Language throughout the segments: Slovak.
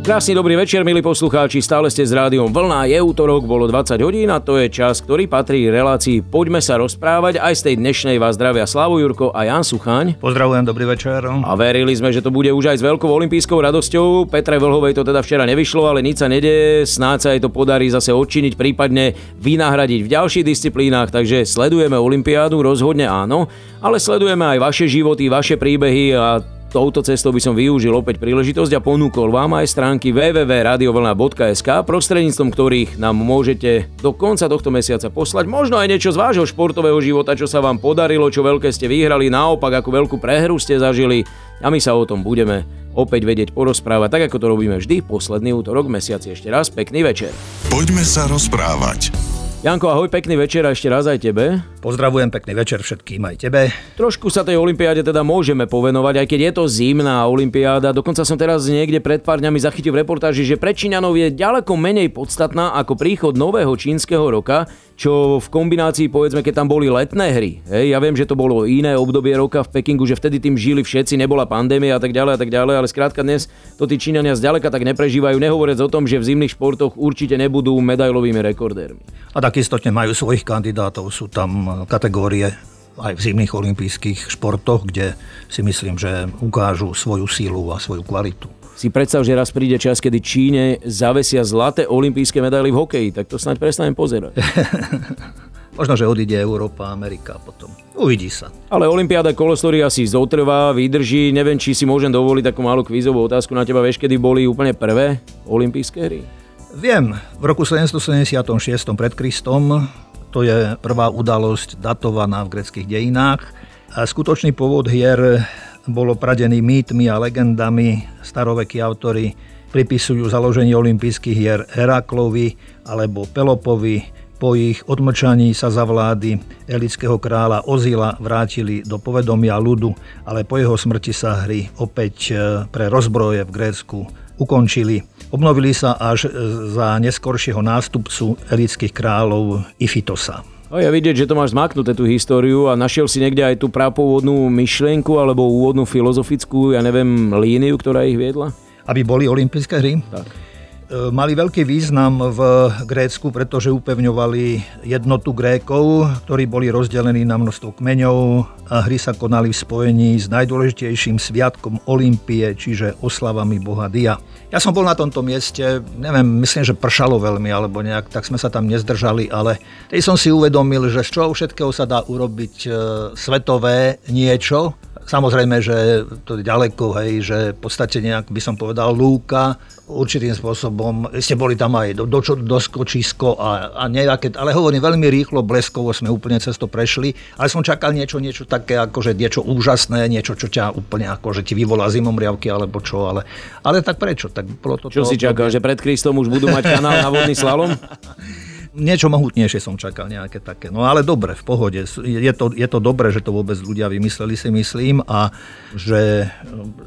Krásny dobrý večer, milí poslucháči, stále ste s rádiom Vlna, je útorok, bolo 20 hodín a to je čas, ktorý patrí relácii Poďme sa rozprávať. Aj z tej dnešnej vás zdravia Slavo Jurko a Jan Suchaň. Pozdravujem, dobrý večer. A verili sme, že to bude už aj s veľkou olympijskou radosťou. Petre Vlhovej to teda včera nevyšlo, ale nič sa nedeje, snáď sa jej to podarí zase odčiniť, prípadne vynahradiť v ďalších disciplínach, takže sledujeme olympiádu, rozhodne áno, ale sledujeme aj vaše životy, vaše príbehy a Touto cestou by som využil opäť príležitosť a ponúkol vám aj stránky www.radiovlna.sk, prostredníctvom ktorých nám môžete do konca tohto mesiaca poslať možno aj niečo z vášho športového života, čo sa vám podarilo, čo veľké ste vyhrali, naopak ako veľkú prehru ste zažili a my sa o tom budeme opäť vedieť porozprávať, tak ako to robíme vždy, posledný útorok mesiaci. Ešte raz pekný večer. Poďme sa rozprávať. Janko, ahoj, pekný večer a ešte raz aj tebe. Pozdravujem, pekný večer všetkým aj tebe. Trošku sa tej olympiáde teda môžeme povenovať, aj keď je to zimná olympiáda. Dokonca som teraz niekde pred pár dňami zachytil v reportáži, že pre Číňanov je ďaleko menej podstatná ako príchod nového čínskeho roka, čo v kombinácii, povedzme, keď tam boli letné hry. Hej, ja viem, že to bolo iné obdobie roka v Pekingu, že vtedy tým žili všetci, nebola pandémia a tak ďalej a tak ďalej, ale skrátka dnes to tí Číňania zďaleka tak neprežívajú, nehovoriac o tom, že v zimných športoch určite nebudú medailovými rekordérmi. A tak istotne majú svojich kandidátov, sú tam kategórie aj v zimných olympijských športoch, kde si myslím, že ukážu svoju sílu a svoju kvalitu si predstav, že raz príde čas, kedy Číne zavesia zlaté olympijské medaily v hokeji, tak to snáď prestanem pozerať. Možno, že odíde Európa, Amerika potom. Uvidí sa. Ale Olympiáda Kolostory asi zotrvá, vydrží. Neviem, či si môžem dovoliť takú malú kvízovú otázku na teba. Vieš, kedy boli úplne prvé olympijské hry? Viem, v roku 776 pred Kristom to je prvá udalosť datovaná v greckých dejinách. A skutočný pôvod hier bolo pradený mýtmi a legendami. Starovekí autory pripisujú založenie olympijských hier Heraklovi alebo Pelopovi. Po ich odmlčaní sa za vlády elického kráľa Ozila vrátili do povedomia ľudu, ale po jeho smrti sa hry opäť e, pre rozbroje v Grécku ukončili. Obnovili sa až za neskoršieho nástupcu elických kráľov Ifitosa. No ja vidieť, že to máš zmaknuté tú históriu a našiel si niekde aj tú prápôvodnú myšlienku alebo úvodnú filozofickú, ja neviem, líniu, ktorá ich viedla? Aby boli olympijské hry? Tak. E, mali veľký význam v Grécku, pretože upevňovali jednotu Grékov, ktorí boli rozdelení na množstvo kmeňov a hry sa konali v spojení s najdôležitejším sviatkom Olympie, čiže oslavami boha Dia. Ja som bol na tomto mieste, neviem, myslím, že pršalo veľmi, alebo nejak, tak sme sa tam nezdržali, ale tej som si uvedomil, že z čoho všetkého sa dá urobiť e, svetové niečo, Samozrejme, že to je ďaleko, hej, že v podstate nejak by som povedal lúka, určitým spôsobom, ste boli tam aj do, do, doskočisko a, a nejaké, ale hovorím veľmi rýchlo, bleskovo sme úplne cez to prešli, ale som čakal niečo, niečo také, akože niečo úžasné, niečo, čo ťa úplne akože ti vyvolá zimomriavky alebo čo, ale, ale tak prečo? Tak bolo to, čo to, si čakal, to... že pred Kristom už budú mať kanál na vodný slalom? niečo mohutnejšie som čakal, nejaké také. No ale dobre, v pohode. Je to, je to dobré, že to vôbec ľudia vymysleli, si myslím, a že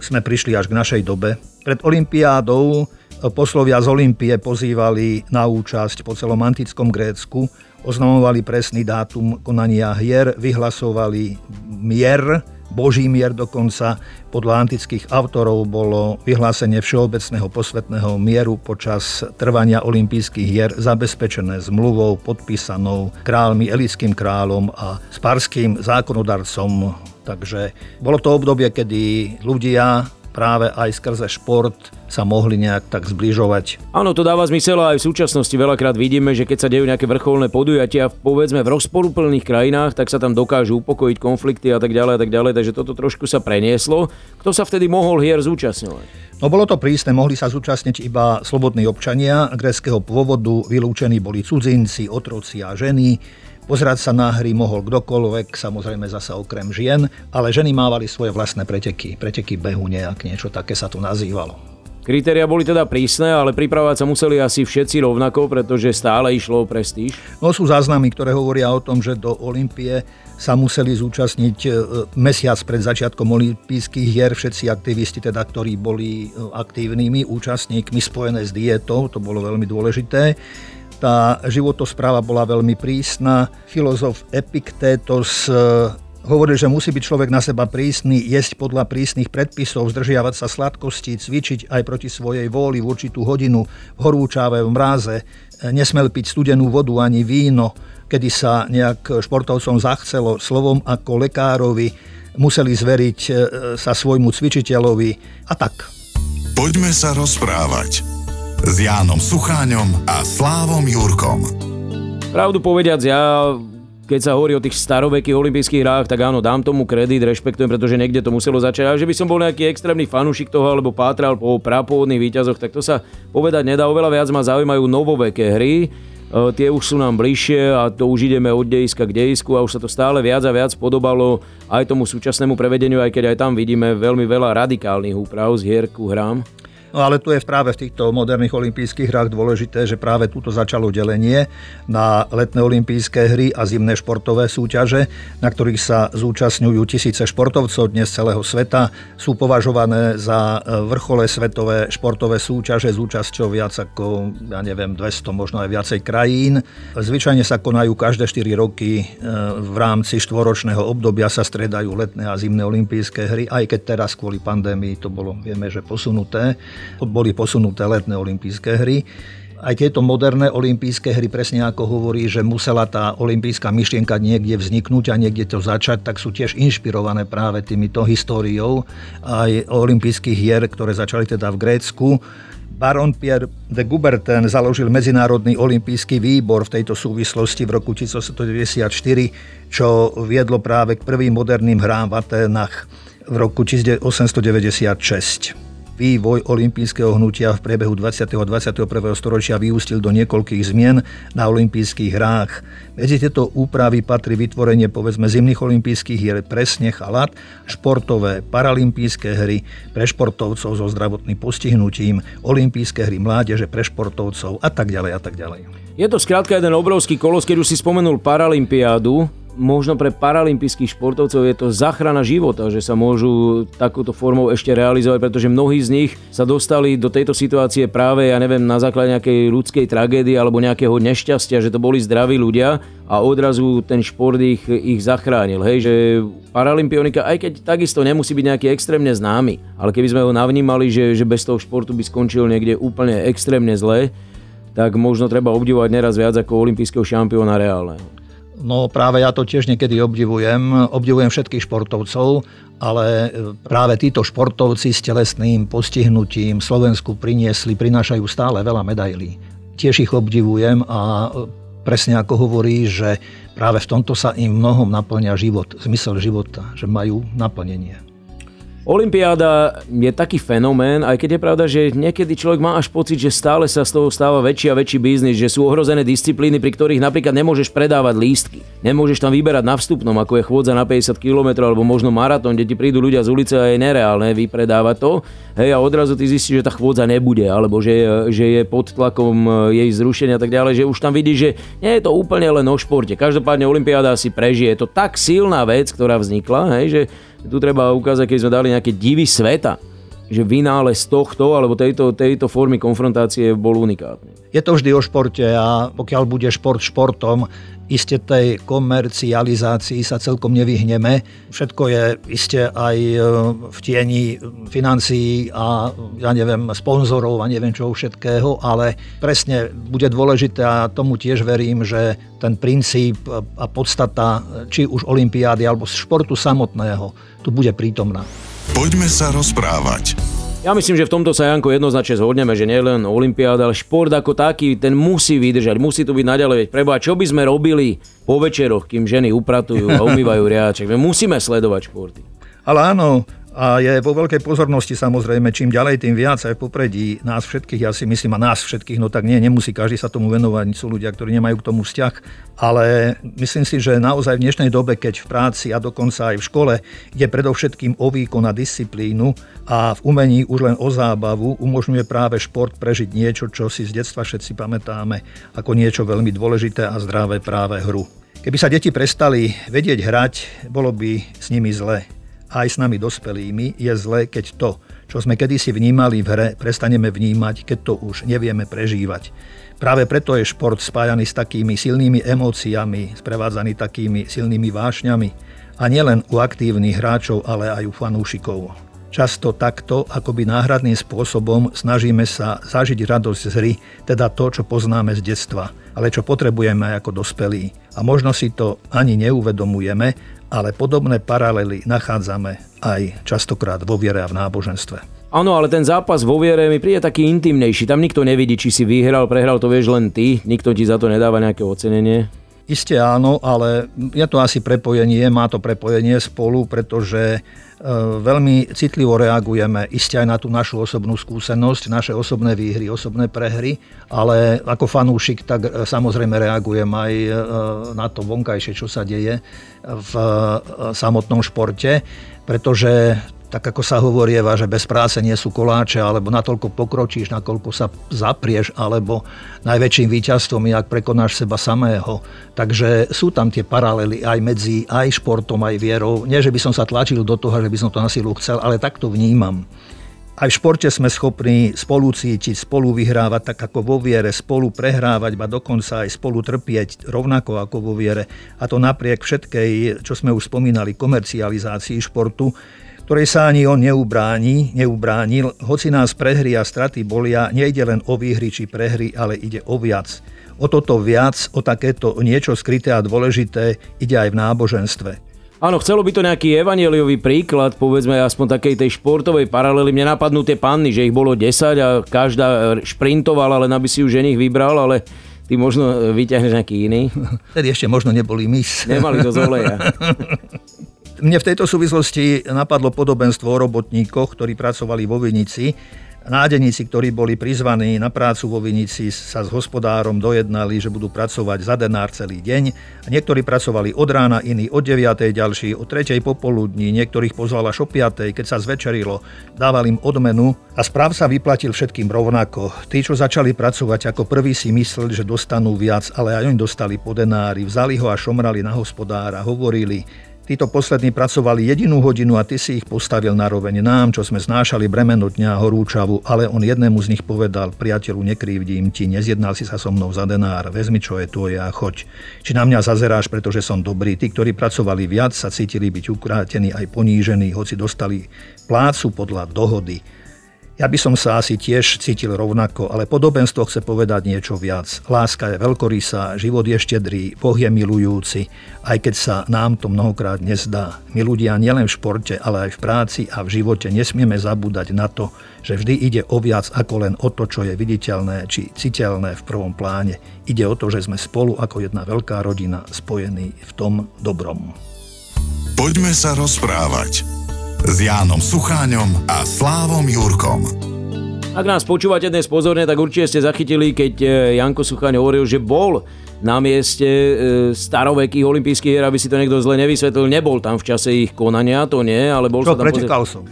sme prišli až k našej dobe. Pred Olympiádou poslovia z Olympie pozývali na účasť po celom antickom Grécku, oznamovali presný dátum konania hier, vyhlasovali mier, Boží mier dokonca. Podľa antických autorov bolo vyhlásenie všeobecného posvetného mieru počas trvania olympijských hier zabezpečené zmluvou podpísanou kráľmi, elickým kráľom a sparským zákonodarcom. Takže bolo to obdobie, kedy ľudia práve aj skrze šport sa mohli nejak tak zbližovať. Áno, to dáva zmysel aj v súčasnosti. Veľakrát vidíme, že keď sa dejú nejaké vrcholné podujatia, povedzme v rozporúplných krajinách, tak sa tam dokážu upokojiť konflikty a tak ďalej a tak ďalej, takže toto trošku sa prenieslo. Kto sa vtedy mohol hier zúčastňovať? No bolo to prísne, mohli sa zúčastniť iba slobodní občania greckého pôvodu, vylúčení boli cudzinci, otroci a ženy. Pozerať sa na hry mohol kdokoľvek, samozrejme zasa okrem žien, ale ženy mávali svoje vlastné preteky, preteky behu nejak, niečo také sa to nazývalo. Kritéria boli teda prísne, ale pripravovať sa museli asi všetci rovnako, pretože stále išlo o prestíž. No sú záznamy, ktoré hovoria o tom, že do Olympie sa museli zúčastniť e, mesiac pred začiatkom olympijských hier všetci aktivisti, teda, ktorí boli e, aktívnymi účastníkmi spojené s dietou, to bolo veľmi dôležité. Tá životospráva bola veľmi prísna. Filozof Epiktétos e, hovoril, že musí byť človek na seba prísny, jesť podľa prísnych predpisov, zdržiavať sa sladkosti, cvičiť aj proti svojej vôli v určitú hodinu v horúčave, v mráze, e, nesmel piť studenú vodu ani víno, kedy sa nejak športovcom zachcelo slovom ako lekárovi, museli zveriť e, sa svojmu cvičiteľovi a tak. Poďme sa rozprávať s Jánom Sucháňom a Slávom Jurkom. Pravdu povediac, ja keď sa hovorí o tých starovekých olympijských hrách, tak áno, dám tomu kredit, rešpektujem, pretože niekde to muselo začať. A že by som bol nejaký extrémny fanúšik toho, alebo pátral po prapôvodných výťazoch, tak to sa povedať nedá. Oveľa viac ma zaujímajú novoveké hry. E, tie už sú nám bližšie a to už ideme od dejiska k dejisku a už sa to stále viac a viac podobalo aj tomu súčasnému prevedeniu, aj keď aj tam vidíme veľmi veľa radikálnych úprav z hier ku hrám. No ale tu je práve v týchto moderných olympijských hrách dôležité, že práve tuto začalo delenie na letné olympijské hry a zimné športové súťaže, na ktorých sa zúčastňujú tisíce športovcov dnes celého sveta. Sú považované za e, vrchole svetové športové súťaže s účasťou viac ako, ja neviem, 200, možno aj viacej krajín. Zvyčajne sa konajú každé 4 roky e, v rámci štvoročného obdobia sa stredajú letné a zimné olympijské hry, aj keď teraz kvôli pandémii to bolo, vieme, že posunuté boli posunuté letné olympijské hry. Aj tieto moderné olympijské hry, presne ako hovorí, že musela tá olympijská myšlienka niekde vzniknúť a niekde to začať, tak sú tiež inšpirované práve týmito históriou aj olympijských hier, ktoré začali teda v Grécku. Baron Pierre de Gubertin založil Medzinárodný olimpijský výbor v tejto súvislosti v roku 1894, čo viedlo práve k prvým moderným hrám v Aténach v roku 1896. Vývoj olympijského hnutia v priebehu 20. a 21. storočia vyústil do niekoľkých zmien na olympijských hrách. Medzi tieto úpravy patrí vytvorenie povedzme zimných olympijských hier pre sneh a lat, športové paralympijské hry pre športovcov so zdravotným postihnutím, olympijské hry mládeže pre športovcov a tak ďalej a tak ďalej. Je to skrátka jeden obrovský kolos, keď už si spomenul Paralympiádu, možno pre paralympijských športovcov je to záchrana života, že sa môžu takúto formou ešte realizovať, pretože mnohí z nich sa dostali do tejto situácie práve, ja neviem, na základe nejakej ľudskej tragédie alebo nejakého nešťastia, že to boli zdraví ľudia a odrazu ten šport ich, ich zachránil. Hej, že paralympionika, aj keď takisto nemusí byť nejaký extrémne známy, ale keby sme ho navnímali, že, že bez toho športu by skončil niekde úplne extrémne zle, tak možno treba obdivovať neraz viac ako olympijského šampióna reálneho. No práve ja to tiež niekedy obdivujem. Obdivujem všetkých športovcov, ale práve títo športovci s telesným postihnutím Slovensku priniesli, prinášajú stále veľa medailí. Tiež ich obdivujem a presne ako hovorí, že práve v tomto sa im mnohom naplňa život, zmysel života, že majú naplnenie. Olympiáda je taký fenomén, aj keď je pravda, že niekedy človek má až pocit, že stále sa z toho stáva väčší a väčší biznis, že sú ohrozené disciplíny, pri ktorých napríklad nemôžeš predávať lístky. Nemôžeš tam vyberať na vstupnom, ako je chôdza na 50 km alebo možno maratón, kde ti prídu ľudia z ulice a je nereálne vypredávať to. Hej, a odrazu ty zistíš, že tá chôdza nebude, alebo že, že je pod tlakom e, jej zrušenia a tak ďalej, že už tam vidíš, že nie je to úplne len o športe. Každopádne Olympiáda si prežije. Je to tak silná vec, ktorá vznikla, hej, že tu treba ukázať, keď sme dali nejaké divy sveta, že vynález tohto alebo tejto, tejto formy konfrontácie bol unikátny. Je to vždy o športe a pokiaľ bude šport športom, iste tej komercializácii sa celkom nevyhneme. Všetko je iste aj e, v tieni financií a ja neviem, sponzorov a neviem čoho všetkého, ale presne bude dôležité a tomu tiež verím, že ten princíp a podstata či už olympiády alebo športu samotného tu bude prítomná. Poďme sa rozprávať. Ja myslím, že v tomto sa Janko jednoznačne zhodneme, že nielen Olympiáda, ale šport ako taký, ten musí vydržať, musí tu byť naďalej. Preboha, čo by sme robili po večeroch, kým ženy upratujú a umývajú riaček? My musíme sledovať športy. Ale áno, a je vo veľkej pozornosti samozrejme, čím ďalej, tým viac aj popredí nás všetkých, ja si myslím, a nás všetkých, no tak nie, nemusí každý sa tomu venovať, sú ľudia, ktorí nemajú k tomu vzťah, ale myslím si, že naozaj v dnešnej dobe, keď v práci a dokonca aj v škole ide predovšetkým o výkon a disciplínu a v umení už len o zábavu, umožňuje práve šport prežiť niečo, čo si z detstva všetci pamätáme ako niečo veľmi dôležité a zdravé práve hru. Keby sa deti prestali vedieť hrať, bolo by s nimi zle aj s nami dospelými, je zlé, keď to, čo sme kedysi vnímali v hre, prestaneme vnímať, keď to už nevieme prežívať. Práve preto je šport spájaný s takými silnými emóciami, sprevádzaný takými silnými vášňami. A nielen u aktívnych hráčov, ale aj u fanúšikov. Často takto, akoby náhradným spôsobom snažíme sa zažiť radosť z hry, teda to, čo poznáme z detstva, ale čo potrebujeme ako dospelí. A možno si to ani neuvedomujeme, ale podobné paralely nachádzame aj častokrát vo viere a v náboženstve. Áno, ale ten zápas vo viere mi príde taký intimnejší. Tam nikto nevidí, či si vyhral, prehral, to vieš len ty. Nikto ti za to nedáva nejaké ocenenie. Isté áno, ale je to asi prepojenie, má to prepojenie spolu, pretože e, veľmi citlivo reagujeme iste aj na tú našu osobnú skúsenosť, naše osobné výhry, osobné prehry, ale ako fanúšik tak e, samozrejme reagujem aj e, na to vonkajšie, čo sa deje v samotnom športe, pretože tak ako sa hovorieva, že bez práce nie sú koláče, alebo natoľko pokročíš, nakoľko sa zaprieš, alebo najväčším víťazstvom je, ak prekonáš seba samého. Takže sú tam tie paralely aj medzi aj športom, aj vierou. Nie, že by som sa tlačil do toho, že by som to na silu chcel, ale tak to vnímam. Aj v športe sme schopní spolu cítiť, spolu vyhrávať, tak ako vo viere, spolu prehrávať, a dokonca aj spolu trpieť rovnako ako vo viere. A to napriek všetkej, čo sme už spomínali, komercializácii športu, ktorej sa ani on neubráni, neubránil, hoci nás prehry a straty bolia, nejde len o výhry či prehry, ale ide o viac. O toto viac, o takéto niečo skryté a dôležité ide aj v náboženstve. Áno, chcelo by to nejaký evangeliový príklad, povedzme aspoň takej tej športovej paralely. Mne napadnú tie panny, že ich bolo 10 a každá šprintovala, len aby si už ženich vybral, ale ty možno vyťahneš nejaký iný. Tedy ešte možno neboli mis. Nemali to z oleja. Mne v tejto súvislosti napadlo podobenstvo o robotníkoch, ktorí pracovali vo Vinici. Nádeníci, ktorí boli prizvaní na prácu vo Vinici, sa s hospodárom dojednali, že budú pracovať za denár celý deň. Niektorí pracovali od rána, iní od 9. ďalší od 3. popoludní, niektorých pozval až o 5. Keď sa zvečerilo, dával im odmenu a správ sa vyplatil všetkým rovnako. Tí, čo začali pracovať ako prvý si mysleli, že dostanú viac, ale aj oni dostali po denári. Vzali ho a šomrali na hospodára, hovorili, Títo poslední pracovali jedinú hodinu a ty si ich postavil na roveň nám, čo sme znášali bremeno dňa a horúčavu, ale on jednému z nich povedal, priateľu, nekrívdim ti, nezjednal si sa so mnou za denár, vezmi, čo je tvoje a choď. Či na mňa zazeráš, pretože som dobrý. Tí, ktorí pracovali viac, sa cítili byť ukrátení aj ponížení, hoci dostali plácu podľa dohody. Ja by som sa asi tiež cítil rovnako, ale podobenstvo chce povedať niečo viac. Láska je veľkorysá, život je štedrý, Boh je milujúci, aj keď sa nám to mnohokrát nezdá. My ľudia nielen v športe, ale aj v práci a v živote nesmieme zabúdať na to, že vždy ide o viac ako len o to, čo je viditeľné či citeľné v prvom pláne. Ide o to, že sme spolu ako jedna veľká rodina spojení v tom dobrom. Poďme sa rozprávať s Jánom Sucháňom a Slávom Jurkom. Ak nás počúvate dnes pozorne, tak určite ste zachytili, keď eh, Janko Sucháň hovoril, že bol na mieste e, starovekých olympijských hier, aby si to niekto zle nevysvetlil. Nebol tam v čase ich konania, to nie, ale bol Čo, sa tam... pretekal som.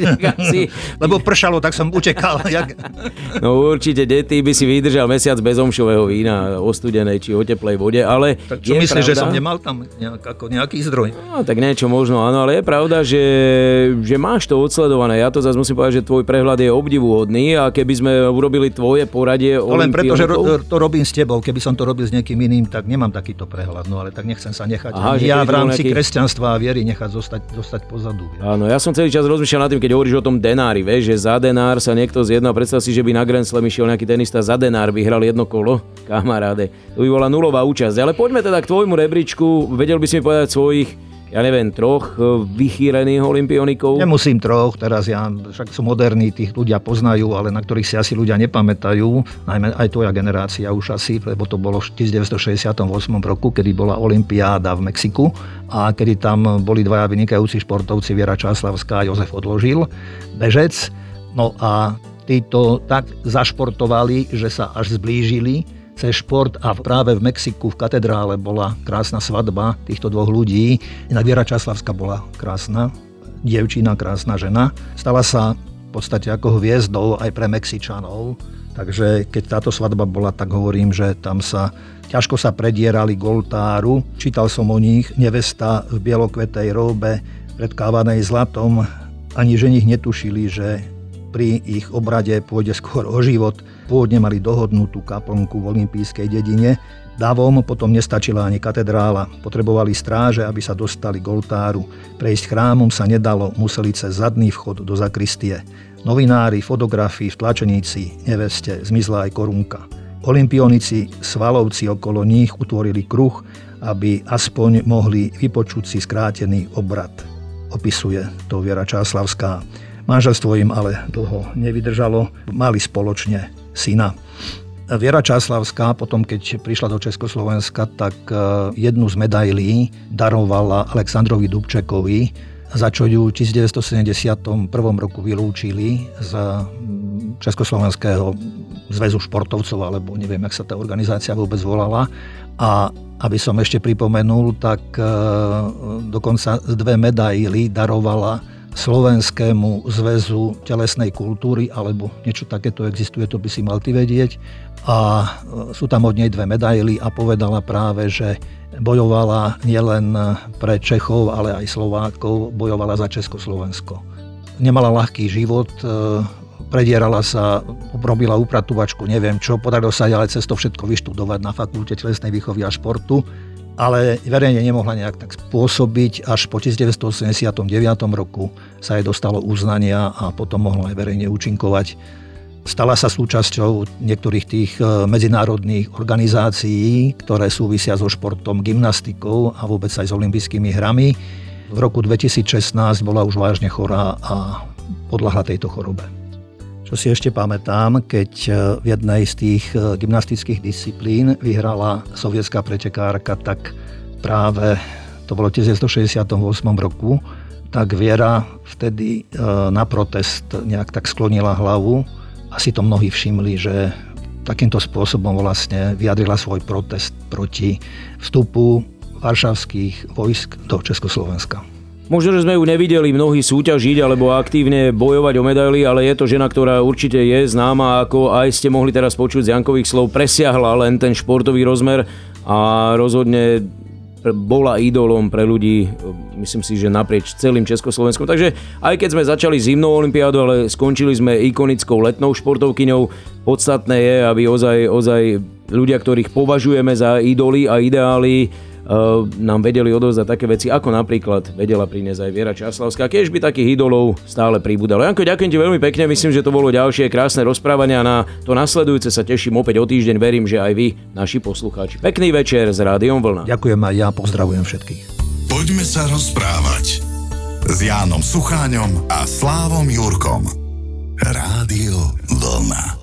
si... Lebo pršalo, tak som utekal. No určite, dety by si vydržal mesiac bez omšového vína, ostudenej či o teplej vode, ale... Tak čo myslíš, pravda... že som nemal tam nejak, ako nejaký zdroj? No, tak niečo možno, áno, ale je pravda, že, že máš to odsledované. Ja to zase musím povedať, že tvoj prehľad je obdivuhodný a keby sme urobili tvoje poradie... No len preto, že ro- to robím s tebou. Keby som to robil s niekým niekým iným, tak nemám takýto prehľad. No ale tak nechcem sa nechať Aha, ja v rámci nejaký... kresťanstva a viery nechať zostať, zostať pozadu. Vieš. Áno, ja som celý čas rozmýšľal nad tým, keď hovoríš o tom denári, vieš, že za denár sa niekto zjedná. Predstav si, že by na Grand Slam išiel nejaký tenista za denár, vyhral jedno kolo, kamaráde. To by bola nulová účasť. Ale poďme teda k tvojmu rebríčku. Vedel by si mi povedať svojich ja neviem, troch e, vychýrených olimpionikov? Nemusím troch, teraz ja však sú moderní, tých ľudia poznajú, ale na ktorých si asi ľudia nepamätajú, najmä aj tvoja generácia už asi, lebo to bolo v 1968 roku, kedy bola Olympiáda v Mexiku a kedy tam boli dvaja vynikajúci športovci, Viera Čáslavská a Jozef Odložil, bežec. No a títo tak zašportovali, že sa až zblížili cez šport a práve v Mexiku v katedrále bola krásna svadba týchto dvoch ľudí. Inak Viera Časlavská bola krásna, dievčina, krásna žena. Stala sa v podstate ako hviezdou aj pre Mexičanov. Takže keď táto svadba bola, tak hovorím, že tam sa ťažko sa predierali goltáru. Čítal som o nich, nevesta v bielokvetej róbe, predkávanej zlatom. Ani ženich netušili, že pri ich obrade pôjde skôr o život Pôvodne mali dohodnutú kaplnku v olympijskej dedine. Davom potom nestačila ani katedrála. Potrebovali stráže, aby sa dostali k oltáru. Prejsť chrámom sa nedalo, museli cez zadný vchod do zakristie. Novinári, fotografi, tlačeníci, neveste, zmizla aj korunka. Olympionici, svalovci okolo nich utvorili kruh, aby aspoň mohli vypočuť si skrátený obrad. Opisuje to Viera Čáslavská. Manželstvo im ale dlho nevydržalo, mali spoločne syna. Viera Čáslavská potom, keď prišla do Československa, tak e, jednu z medailí darovala Aleksandrovi Dubčekovi, za čo ju v 1971 roku vylúčili z Československého zväzu športovcov, alebo neviem, jak sa tá organizácia vôbec volala. A aby som ešte pripomenul, tak e, dokonca dve medaily darovala Slovenskému zväzu telesnej kultúry, alebo niečo takéto existuje, to by si mal ty vedieť. A e, sú tam od nej dve medaily a povedala práve, že bojovala nielen pre Čechov, ale aj Slovákov, bojovala za Československo. Nemala ľahký život, e, predierala sa, robila upratovačku, neviem čo, podarilo sa ale cez to všetko vyštudovať na fakulte telesnej výchovy a športu ale verejne nemohla nejak tak spôsobiť. Až po 1989 roku sa jej dostalo uznania a potom mohla aj verejne účinkovať. Stala sa súčasťou niektorých tých e, medzinárodných organizácií, ktoré súvisia so športom, gymnastikou a vôbec aj s olympijskými hrami. V roku 2016 bola už vážne chorá a podľahla tejto chorobe. Čo si ešte pamätám, keď e, v jednej z tých e, gymnastických disciplín vyhrala sovietská pretekárka, tak práve to bolo v 1968 roku, tak Viera vtedy e, na protest nejak tak sklonila hlavu. Asi to mnohí všimli, že takýmto spôsobom vlastne vyjadrila svoj protest proti vstupu varšavských vojsk do Československa. Možno, že sme ju nevideli mnohí súťažiť alebo aktívne bojovať o medaily, ale je to žena, ktorá určite je známa, ako aj ste mohli teraz počuť z Jankových slov, presiahla len ten športový rozmer a rozhodne bola idolom pre ľudí, myslím si, že naprieč celým Československom. Takže aj keď sme začali zimnou olympiádu, ale skončili sme ikonickou letnou športovkyňou, podstatné je, aby ozaj, ozaj ľudia, ktorých považujeme za idoly a ideály, nám vedeli odovzdať také veci, ako napríklad vedela priniesť aj Viera Časlavská. Keď by takých idolov stále pribudalo. Janko, ďakujem ti veľmi pekne, myslím, že to bolo ďalšie krásne rozprávania na to nasledujúce sa teším opäť o týždeň, verím, že aj vy, naši poslucháči. Pekný večer s Rádiom Vlna. Ďakujem aj ja, pozdravujem všetkých. Poďme sa rozprávať s Jánom Sucháňom a Slávom Jurkom. Rádio Vlna.